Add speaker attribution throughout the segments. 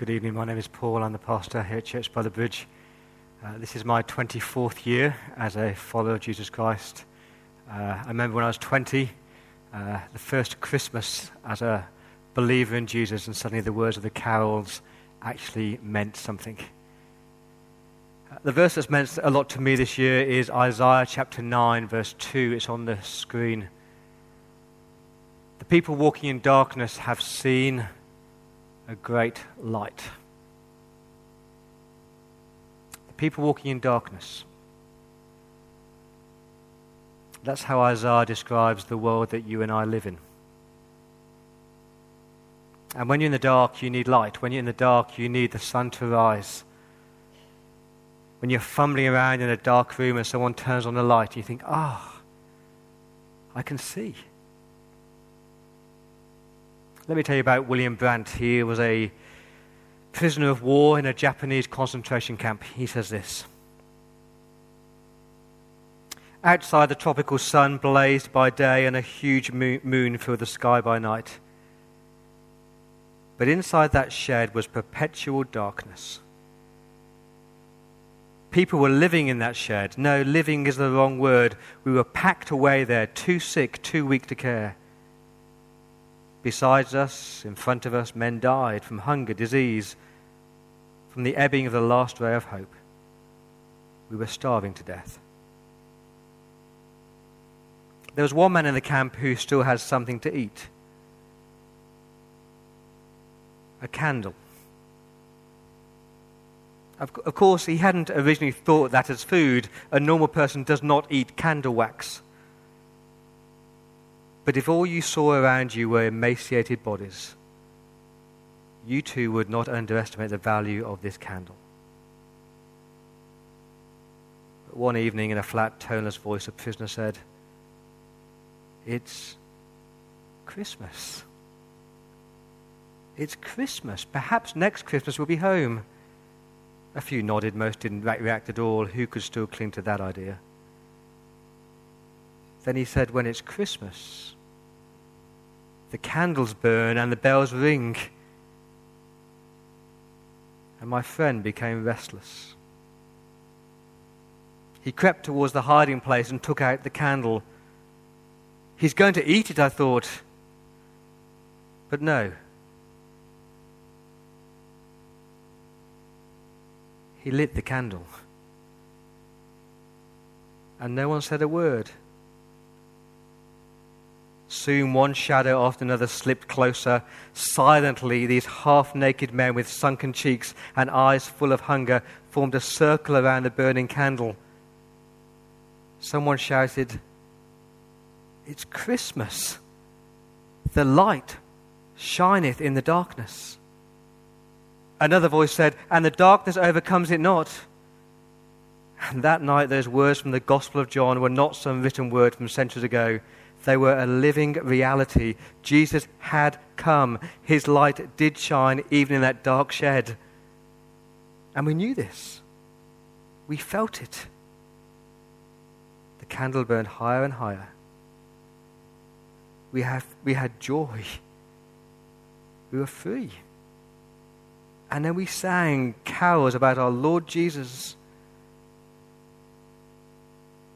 Speaker 1: Good evening. My name is Paul. I'm the pastor here at Church by the Bridge. Uh, this is my 24th year as a follower of Jesus Christ. Uh, I remember when I was 20, uh, the first Christmas as a believer in Jesus, and suddenly the words of the carols actually meant something. Uh, the verse that's meant a lot to me this year is Isaiah chapter 9, verse 2. It's on the screen. The people walking in darkness have seen a great light. The people walking in darkness. That's how Isaiah describes the world that you and I live in. And when you're in the dark, you need light. When you're in the dark, you need the sun to rise. When you're fumbling around in a dark room and someone turns on the light, you think, ah, oh, I can see. Let me tell you about William Brandt. He was a prisoner of war in a Japanese concentration camp. He says this Outside, the tropical sun blazed by day and a huge moon filled the sky by night. But inside that shed was perpetual darkness. People were living in that shed. No, living is the wrong word. We were packed away there, too sick, too weak to care. Besides us, in front of us, men died from hunger, disease, from the ebbing of the last ray of hope. We were starving to death. There was one man in the camp who still had something to eat a candle. Of, of course, he hadn't originally thought that as food. A normal person does not eat candle wax. But if all you saw around you were emaciated bodies, you too would not underestimate the value of this candle. But One evening, in a flat, toneless voice, a prisoner said, It's Christmas. It's Christmas. Perhaps next Christmas we'll be home. A few nodded, most didn't react at all. Who could still cling to that idea? Then he said, When it's Christmas, the candles burn and the bells ring. And my friend became restless. He crept towards the hiding place and took out the candle. He's going to eat it, I thought. But no. He lit the candle. And no one said a word. Soon one shadow after another slipped closer. Silently, these half naked men with sunken cheeks and eyes full of hunger formed a circle around the burning candle. Someone shouted, It's Christmas. The light shineth in the darkness. Another voice said, And the darkness overcomes it not. And that night, those words from the Gospel of John were not some written word from centuries ago they were a living reality. Jesus had come. His light did shine even in that dark shed. And we knew this. We felt it. The candle burned higher and higher. We, have, we had joy. We were free. And then we sang carols about our Lord Jesus.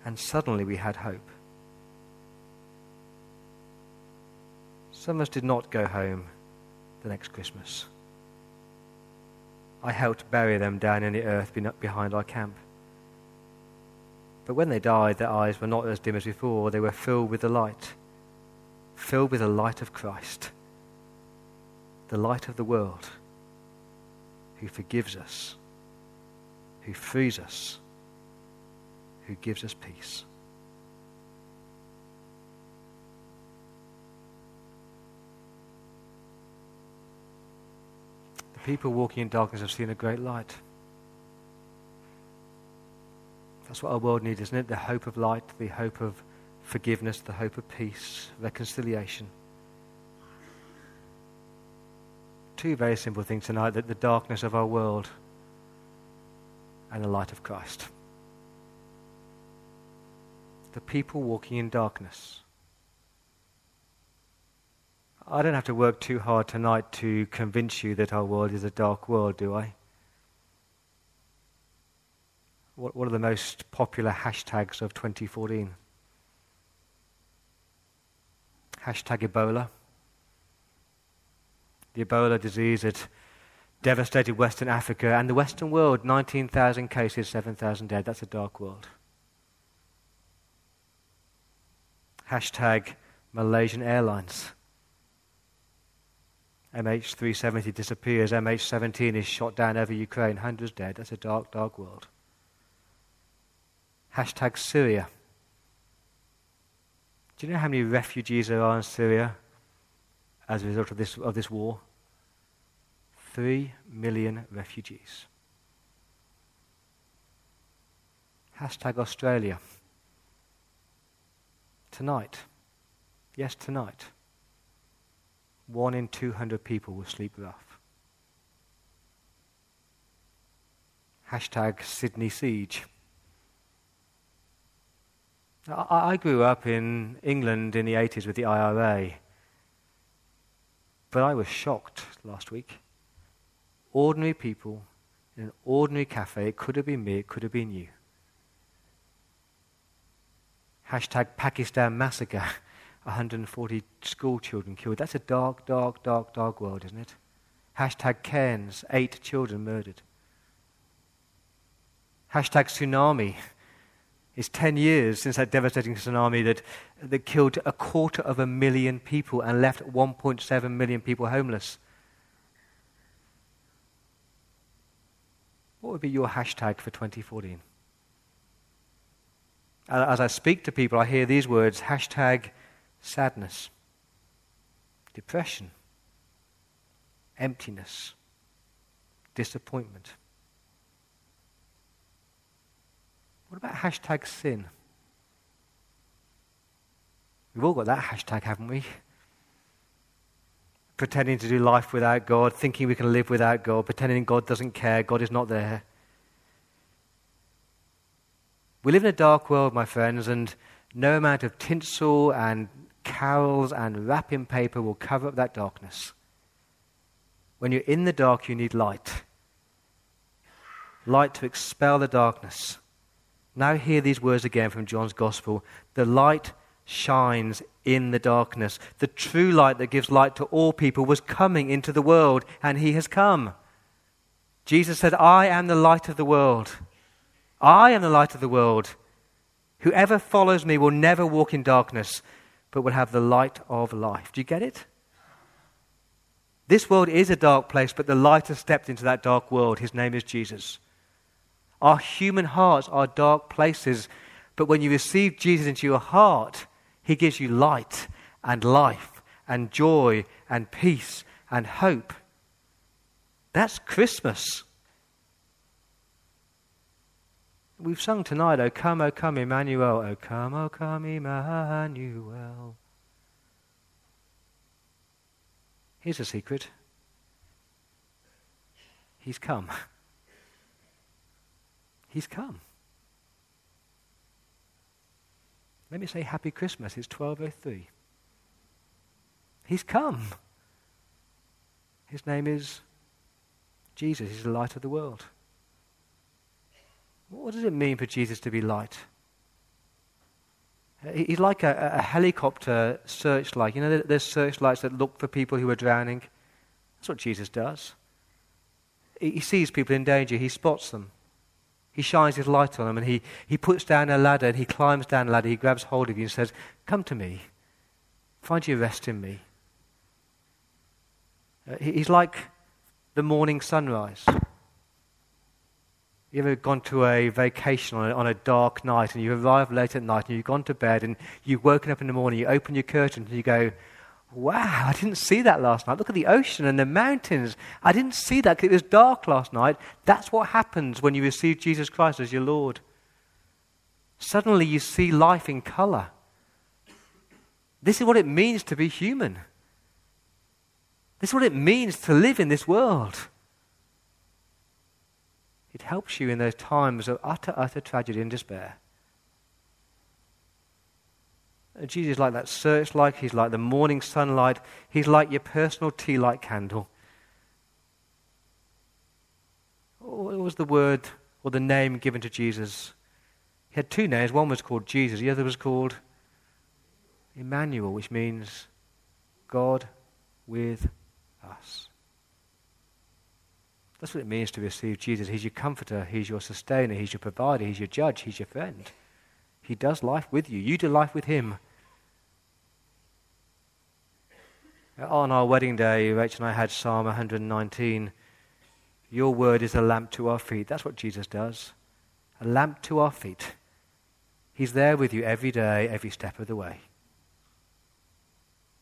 Speaker 1: And suddenly we had hope. Some of us did not go home the next Christmas. I helped bury them down in the earth behind our camp. But when they died, their eyes were not as dim as before. They were filled with the light, filled with the light of Christ, the light of the world, who forgives us, who frees us, who gives us peace. People walking in darkness have seen a great light. That's what our world needs, isn't it? The hope of light, the hope of forgiveness, the hope of peace, reconciliation. Two very simple things tonight that the darkness of our world and the light of Christ. The people walking in darkness I don't have to work too hard tonight to convince you that our world is a dark world, do I? What, what are the most popular hashtags of 2014? Hashtag Ebola. The Ebola disease that devastated Western Africa and the Western world 19,000 cases, 7,000 dead. That's a dark world. Hashtag Malaysian Airlines. MH370 disappears. MH17 is shot down over Ukraine. Hundreds dead. That's a dark, dark world. Hashtag Syria. Do you know how many refugees there are in Syria as a result of this, of this war? Three million refugees. Hashtag Australia. Tonight. Yes, tonight. One in 200 people will sleep rough. Hashtag Sydney Siege. I, I grew up in England in the 80s with the IRA, but I was shocked last week. Ordinary people in an ordinary cafe, it could have been me, it could have been you. Hashtag Pakistan massacre, 140 school children killed. That's a dark, dark, dark, dark world, isn't it? Hashtag Cairns, eight children murdered. Hashtag tsunami, it's 10 years since that devastating tsunami that, that killed a quarter of a million people and left 1.7 million people homeless. What would be your hashtag for 2014? As I speak to people, I hear these words hashtag sadness, depression, emptiness, disappointment. What about hashtag sin? We've all got that hashtag, haven't we? Pretending to do life without God, thinking we can live without God, pretending God doesn't care, God is not there. We live in a dark world, my friends, and no amount of tinsel and carols and wrapping paper will cover up that darkness. When you're in the dark, you need light. Light to expel the darkness. Now, hear these words again from John's Gospel. The light shines in the darkness. The true light that gives light to all people was coming into the world, and he has come. Jesus said, I am the light of the world. I am the light of the world. Whoever follows me will never walk in darkness, but will have the light of life. Do you get it? This world is a dark place, but the light has stepped into that dark world. His name is Jesus. Our human hearts are dark places, but when you receive Jesus into your heart, he gives you light and life and joy and peace and hope. That's Christmas. We've sung tonight, O come, O come, Emmanuel, O come, O come, Emmanuel. Here's a secret He's come. He's come. Let me say Happy Christmas. It's 12.03. He's come. His name is Jesus. He's the light of the world. What does it mean for Jesus to be light? He's like a, a helicopter searchlight. You know, there's searchlights that look for people who are drowning. That's what Jesus does. He sees people in danger, he spots them. He shines his light on them and he, he puts down a ladder and he climbs down a ladder. He grabs hold of you and says, Come to me. Find your rest in me. Uh, he's like the morning sunrise. You ever gone to a vacation on a, on a, dark night and you arrive late at night and you've gone to bed and you've woken up in the morning, you open your curtains and you go, Wow, I didn't see that last night. Look at the ocean and the mountains. I didn't see that because it was dark last night. That's what happens when you receive Jesus Christ as your Lord. Suddenly you see life in color. This is what it means to be human. This is what it means to live in this world. It helps you in those times of utter, utter tragedy and despair. Jesus is like that searchlight. He's like the morning sunlight. He's like your personal tea light candle. What was the word or the name given to Jesus? He had two names. One was called Jesus, the other was called Emmanuel, which means God with us. That's what it means to receive Jesus. He's your comforter, He's your sustainer, He's your provider, He's your judge, He's your friend. He does life with you. You do life with Him. On our wedding day, Rachel and I had Psalm 119. Your word is a lamp to our feet. That's what Jesus does. A lamp to our feet. He's there with you every day, every step of the way.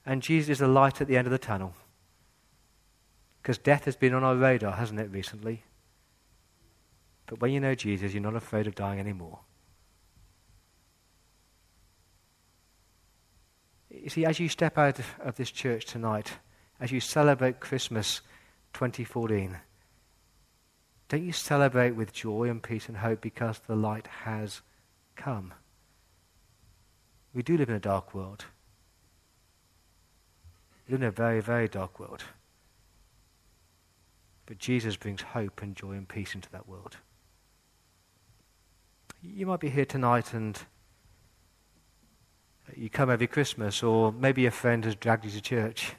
Speaker 1: And Jesus is the light at the end of the tunnel. Because death has been on our radar, hasn't it, recently? But when you know Jesus, you're not afraid of dying anymore. You see, as you step out of this church tonight, as you celebrate Christmas 2014, don't you celebrate with joy and peace and hope because the light has come? We do live in a dark world. We live in a very, very dark world. But Jesus brings hope and joy and peace into that world. You might be here tonight and uh, you come every Christmas, or maybe a friend has dragged you to church.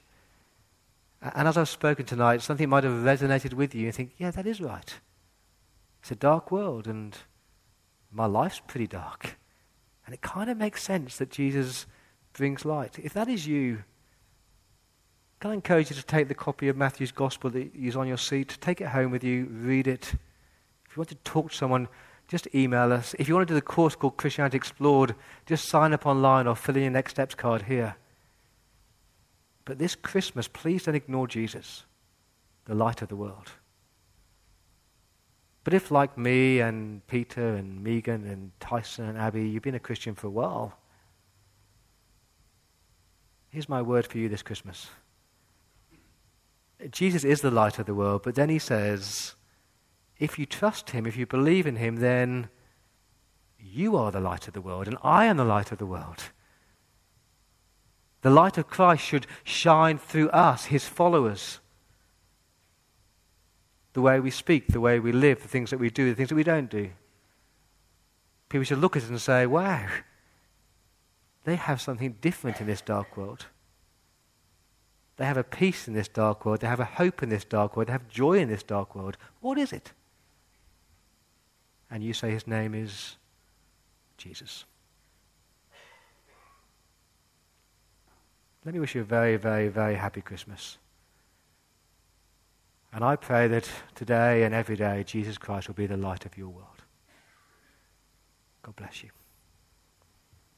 Speaker 1: And as I've spoken tonight, something might have resonated with you. And you think, yeah, that is right. It's a dark world, and my life's pretty dark. And it kind of makes sense that Jesus brings light. If that is you, can I encourage you to take the copy of Matthew's Gospel that is on your seat, take it home with you, read it. If you want to talk to someone, just email us. If you want to do the course called Christianity Explored, just sign up online or fill in your next steps card here. But this Christmas, please don't ignore Jesus, the light of the world. But if, like me and Peter and Megan and Tyson and Abby, you've been a Christian for a while, here's my word for you this Christmas. Jesus is the light of the world, but then he says, if you trust him, if you believe in him, then you are the light of the world, and I am the light of the world. The light of Christ should shine through us, his followers the way we speak, the way we live, the things that we do, the things that we don't do. People should look at us and say, wow, they have something different in this dark world. They have a peace in this dark world. They have a hope in this dark world. They have joy in this dark world. What is it? And you say his name is Jesus. Let me wish you a very, very, very happy Christmas. And I pray that today and every day, Jesus Christ will be the light of your world. God bless you.